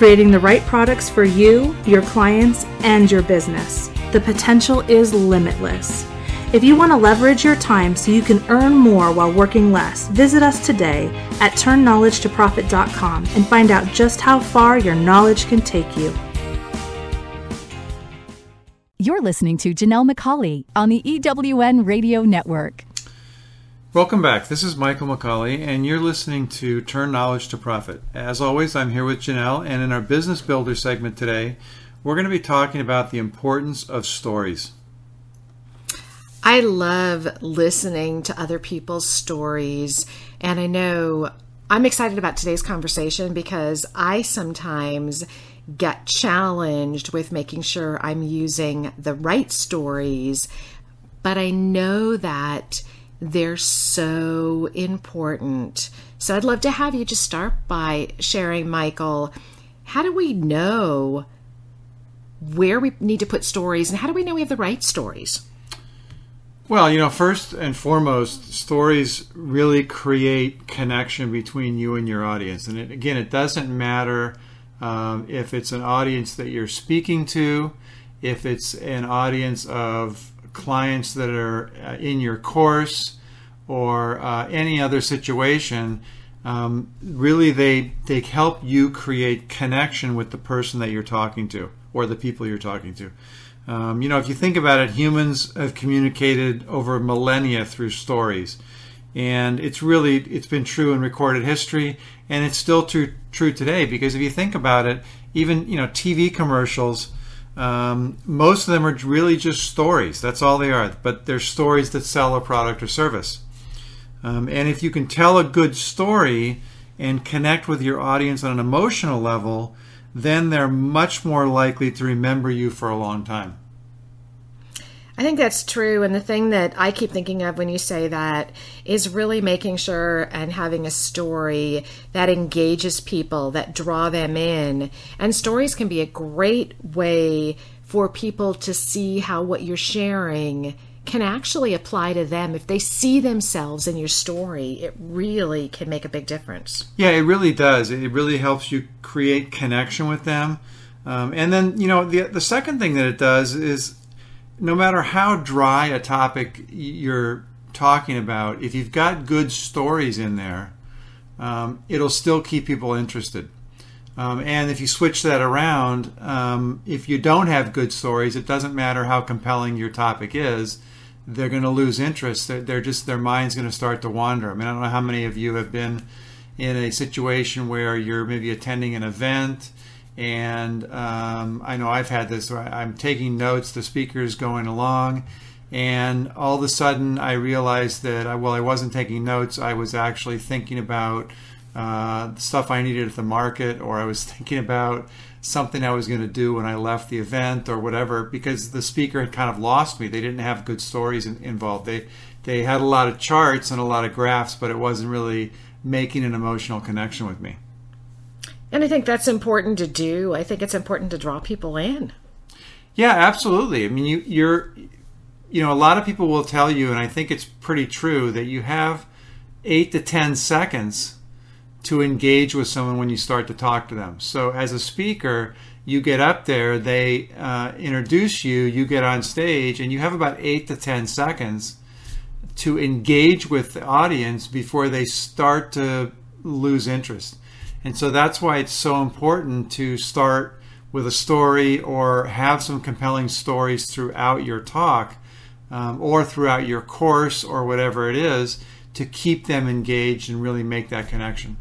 Speaker 2: creating the right products for you, your clients, and your business. The potential is limitless. If you want to leverage your time so you can earn more while working less, visit us today at turnknowledgetoprofit.com and find out just how far your knowledge can take you.
Speaker 1: You're listening to Janelle McCauley on the EWN Radio Network.
Speaker 4: Welcome back. This is Michael McCauley, and you're listening to Turn Knowledge to Profit. As always, I'm here with Janelle, and in our Business Builder segment today, we're going to be talking about the importance of stories.
Speaker 3: I love listening to other people's stories, and I know I'm excited about today's conversation because I sometimes get challenged with making sure I'm using the right stories, but I know that they're so important. So I'd love to have you just start by sharing, Michael, how do we know where we need to put stories and how do we know we have the right stories?
Speaker 4: Well, you know, first and foremost, stories really create connection between you and your audience. And it, again, it doesn't matter um, if it's an audience that you're speaking to, if it's an audience of clients that are uh, in your course or uh, any other situation, um, really they they help you create connection with the person that you're talking to or the people you're talking to. Um, you know, if you think about it, humans have communicated over millennia through stories, and it's really it's been true in recorded history, and it's still true true today. Because if you think about it, even you know TV commercials um, most of them are really just stories. That's all they are. But they're stories that sell a product or service. Um, and if you can tell a good story and connect with your audience on an emotional level, then they're much more likely to remember you for a long time.
Speaker 3: I think that's true. And the thing that I keep thinking of when you say that is really making sure and having a story that engages people, that draw them in. And stories can be a great way for people to see how what you're sharing can actually apply to them. If they see themselves in your story, it really can make a big difference.
Speaker 4: Yeah, it really does. It really helps you create connection with them. Um, and then, you know, the, the second thing that it does is no matter how dry a topic you're talking about, if you've got good stories in there, um, it'll still keep people interested. Um, and if you switch that around, um, if you don't have good stories, it doesn't matter how compelling your topic is, they're going to lose interest. They're, they're just their mind's going to start to wander. I mean, I don't know how many of you have been in a situation where you're maybe attending an event and um, I know I've had this where I'm taking notes, the speaker's going along, and all of a sudden I realized that, I, well, I wasn't taking notes, I was actually thinking about uh, stuff I needed at the market, or I was <laughs> thinking about something I was going to do when I left the event, or whatever, because the speaker had kind of lost me. They didn't have good stories in, involved. They they had a lot of charts and a lot of graphs, but it wasn't really making an emotional connection with me.
Speaker 3: And I think that's important to do. I think it's important to draw people in.
Speaker 4: Yeah, absolutely. I mean, you, you're, you know, a lot of people will tell you, and I think it's pretty true, that you have eight to 10 seconds to engage with someone when you start to talk to them. So, as a speaker, you get up there, they uh, introduce you, you get on stage, and you have about eight to 10 seconds to engage with the audience before they start to lose interest. And so that's why it's so important to start with a story or have some compelling stories throughout your talk um, or throughout your course or whatever it is to keep them engaged and really make that connection.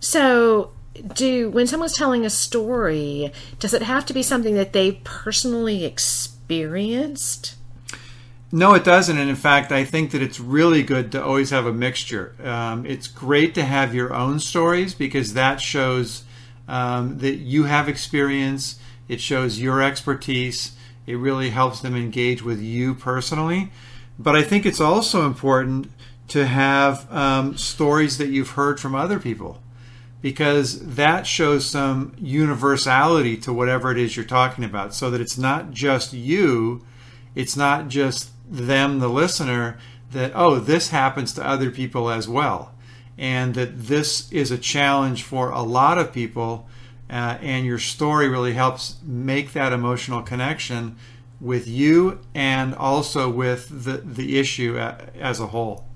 Speaker 3: So, do when someone's telling a story, does it have to be something that they personally experienced?
Speaker 4: No, it doesn't. And in fact, I think that it's really good to always have a mixture. Um, it's great to have your own stories because that shows um, that you have experience, it shows your expertise, it really helps them engage with you personally. But I think it's also important to have um, stories that you've heard from other people because that shows some universality to whatever it is you're talking about so that it's not just you, it's not just them, the listener, that, oh, this happens to other people as well. And that this is a challenge for a lot of people. Uh, and your story really helps make that emotional connection with you and also with the, the issue as a whole.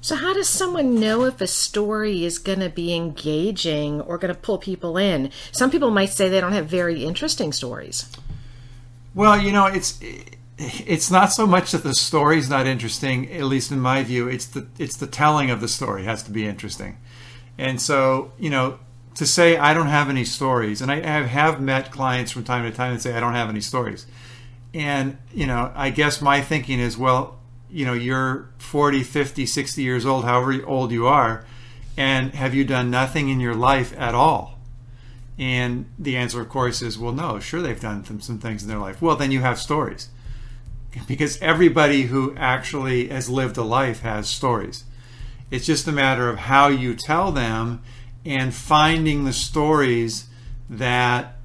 Speaker 3: So, how does someone know if a story is going to be engaging or going to pull people in? Some people might say they don't have very interesting stories.
Speaker 4: Well, you know, it's it's not so much that the story's not interesting, at least in my view. It's the it's the telling of the story has to be interesting, and so you know to say I don't have any stories, and I have, met clients from time to time that say I don't have any stories, and you know I guess my thinking is well you know you're 40 50 60 years old however old you are and have you done nothing in your life at all? And the answer of course is well no sure they've done some things in their life. Well then you have stories because everybody who actually has lived a life has stories. It's just a matter of how you tell them and finding the stories that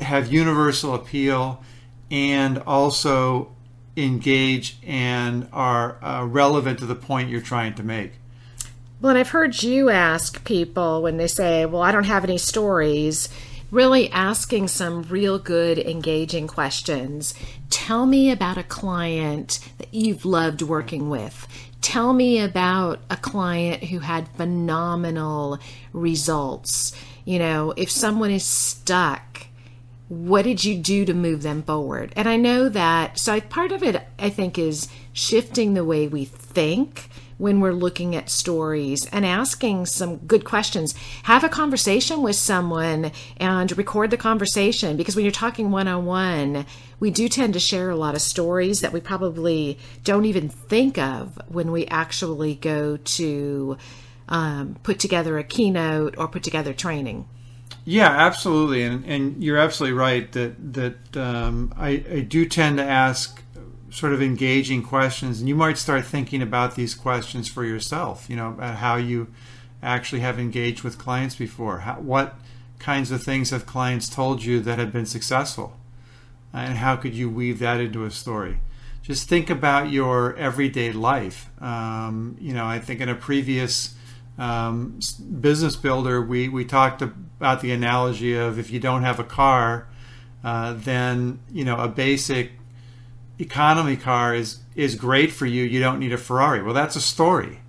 Speaker 4: have universal appeal and also engage and are uh, relevant to the point you're trying to make.
Speaker 3: Well, and I've heard you ask people when they say, Well, I don't have any stories really asking some real good, engaging questions. Tell me about a client that you've loved working with. Tell me about a client who had phenomenal results. You know, if someone is stuck, what did you do to move them forward? And I know that, so part of it, I think, is shifting the way we think when we're looking at stories and asking some good questions. Have a conversation with someone and record the conversation because when you're talking one on one, we do tend to share a lot of stories that we probably don't even think of when we actually go to um, put together a keynote or put together training.
Speaker 4: Yeah, absolutely, and and you're absolutely right that that um, I, I do tend to ask sort of engaging questions and you might start thinking about these questions for yourself you know about how you actually have engaged with clients before. How, what kinds of things have clients told you that have been successful? And how could you weave that into a story? Just think about your everyday life. Um, you know i think in a previous um, business builder we, we talked about the analogy of if you don't have a car uh, then you know a basic economy car is is great for you. You don't need a Ferrari. Well, that's a story.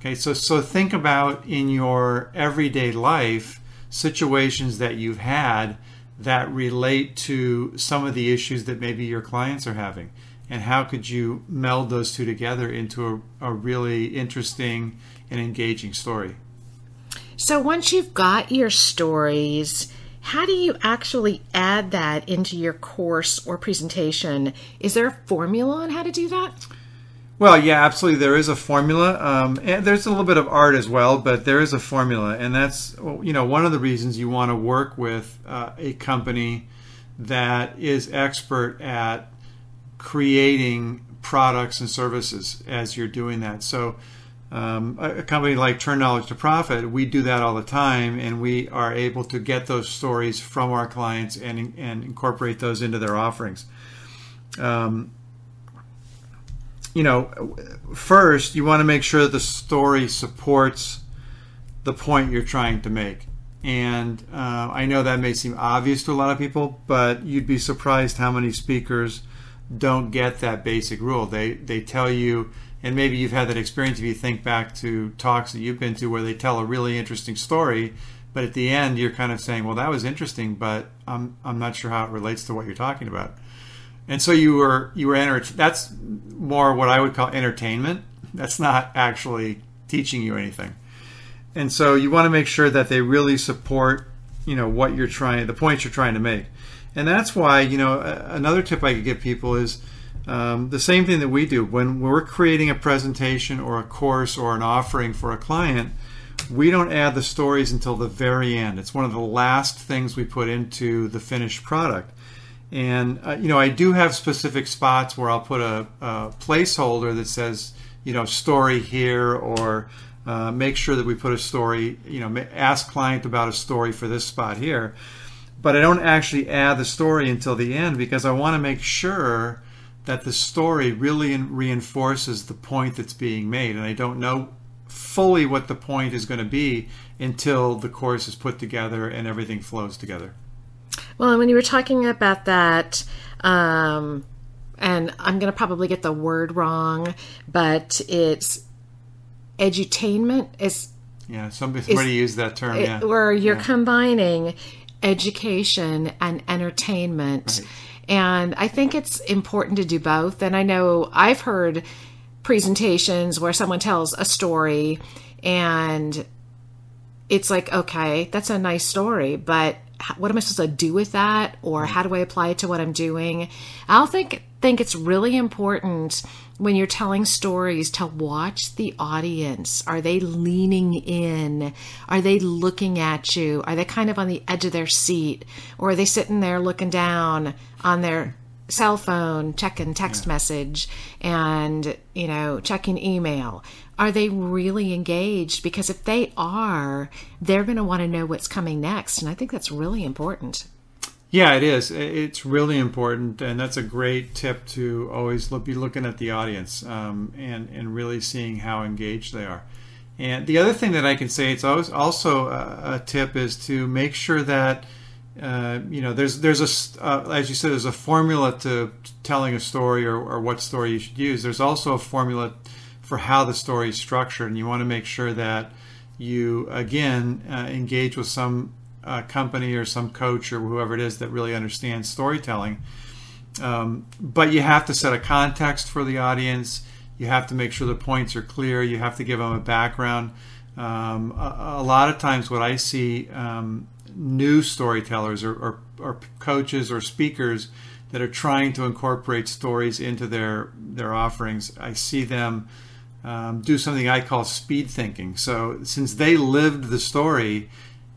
Speaker 4: Okay, so so think about in your everyday life situations that you've had that relate to some of the issues that maybe your clients are having, and how could you meld those two together into a, a really interesting and engaging story?
Speaker 3: So once you've got your stories how do you actually add that into your course or presentation? Is there a formula on how to do that?
Speaker 4: Well, yeah, absolutely. There is a formula, um, and there's a little bit of art as well, but there is a formula, and that's you know one of the reasons you want to work with uh, a company that is expert at creating products and services as you're doing that. So, um, a, company like Turn Knowledge to Profit, we do that all the time, and we are able to get those stories from our clients and and incorporate those into their offerings. Um, you know, first you want to make sure the story supports the point you're trying to make. And uh, I know that may seem obvious to a lot of people, but you'd be surprised how many speakers don't get that basic rule. They they tell you, and maybe you've had that experience if you think back to talks that you've been to where they tell a really interesting story, but at the end you're kind of saying, "Well, that was interesting, but I'm I'm not sure how it relates to what you're talking about." and so you were you were enter- that's more what I would call entertainment. That's not actually teaching you anything. And so you want to make sure that they really support, you know, what you're trying, the points you're trying to make. And that's why, you know, another tip I could give people is um, the same thing that we do when we're creating a presentation or a course or an offering for a client. We don't add the stories until the very end. It's one of the last things we put into the finished product and uh, you know, I do have specific spots where I'll put a, a placeholder that says, you know, story here, or uh, make sure that we put a story. You know, ask client about a story for this spot here. But I don't actually add the story until the end because I want to make sure that the story really reinforces the point that's being made, and I don't know fully what the point is going to be until the course is put together and everything flows together.
Speaker 3: Well, and when you were talking about that, um, and I'm going to probably get the word wrong, but it's edutainment. Is
Speaker 4: yeah, somebody, somebody used that term. It, yeah,
Speaker 3: where you're
Speaker 4: yeah.
Speaker 3: combining education and entertainment. Right. And I think it's important to do both. And I know I've heard presentations where someone tells a story and it's like, okay, that's a nice story, but what am I supposed to do with that, or how do I apply it to what I'm doing? I'll think think it's really important when you're telling stories to watch the audience. Are they leaning in? Are they looking at you? Are they kind of on the edge of their seat, or are they sitting there looking down on their cell phone, checking text yeah. message, and you know checking email? are they really engaged? Because if they are, they're going to want to know what's coming next. And I think that's really important.
Speaker 4: Yeah, it is. It's really important, and that's a great tip to always look, be looking at the audience um, and and really seeing how engaged they are. And the other thing that I can say, it's always also a, a tip, is to make sure that uh, you know there's there's a uh, as you said there's a formula to telling a story or, or what story you should use. There's also a formula for how the story is structured, and you want to make sure that you again uh, engage with some uh, company or some coach or whoever it is that really understands storytelling. Um, but you have to set a context for the audience. You have to make sure the points are clear. You have to give them a background. Um, a, a, lot of times, what I see um, new storytellers or, or, or, coaches or speakers that are trying to incorporate stories into their their offerings, I see them um, do something I call speed thinking. So since they lived the story,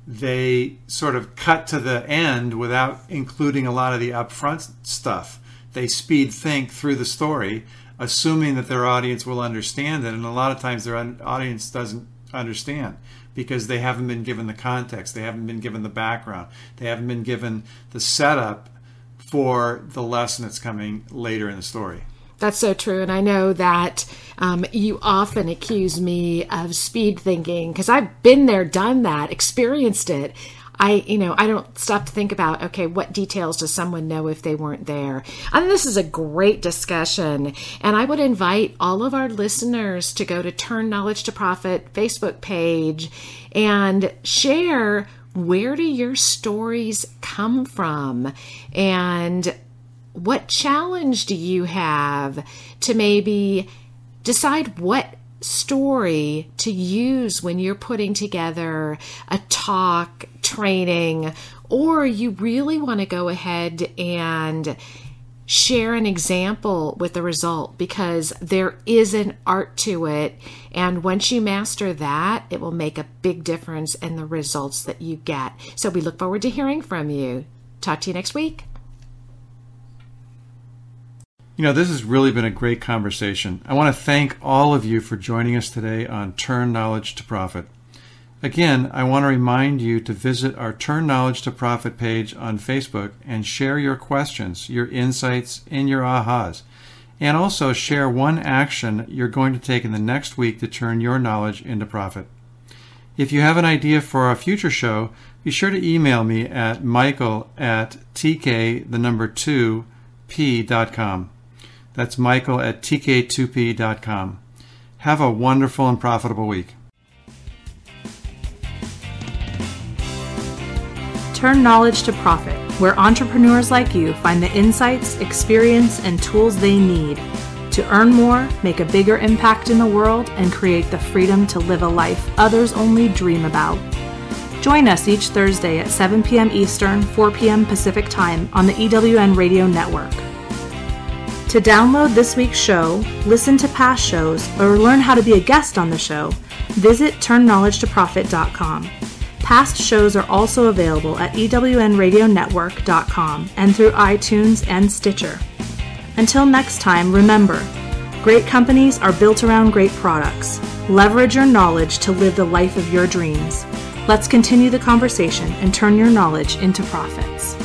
Speaker 4: they sort of cut to the end without including a lot of the upfront stuff. They speed think through the story, assuming that their audience will understand it. And a lot of times their audience doesn't understand because they haven't been given the context, they haven't been given the background, they haven't been given the setup for the lesson that's coming later in the story.
Speaker 3: That's so true. And I know that um, you often accuse me of speed thinking because I've been there, done that, experienced it. I, you know, I don't stop to think about, okay, what details does someone know if they weren't there? Think this is a great discussion. And I would invite all of our listeners to go to Turn Knowledge to Profit Facebook page and share where do your stories come from? And what challenge do you have to maybe decide what story to use when you're putting together a talk, training, or you really want to go ahead and share an example with the result because there is an art to it. And once you master that, it will make a big difference in the results that you get. So we look forward to hearing from you. Talk to you next week.
Speaker 4: You know, this has really been a great conversation. I want to thank all of you for joining us today on Turn Knowledge to Profit. Again, I want to remind you to visit our Turn Knowledge to Profit page on Facebook and share your questions, your insights, and your ahas. And also share one action you're going to take in the next week to turn your knowledge into profit. If you have an idea for a future show, be sure to email me at michael at tk, the number 2, p.com. That's michael at tk2p.com. Have a wonderful and profitable week.
Speaker 2: Turn knowledge to profit, where entrepreneurs like you find the insights, experience, and tools they need to earn more, make a bigger impact in the world, and create the freedom to live a life others only dream about. Join us each Thursday at 7 p.m. Eastern, 4 p.m. Pacific Time on the EWN Radio Network. To download this week's show, listen to past shows, or learn how to be a guest on the show, visit turnknowledgetoprofit.com. Past shows are also available at ewnradionetwork.com and through iTunes and Stitcher. Until next time, remember great companies are built around great products. Leverage your knowledge to live the life of your dreams. Let's continue the conversation and turn your knowledge into profits.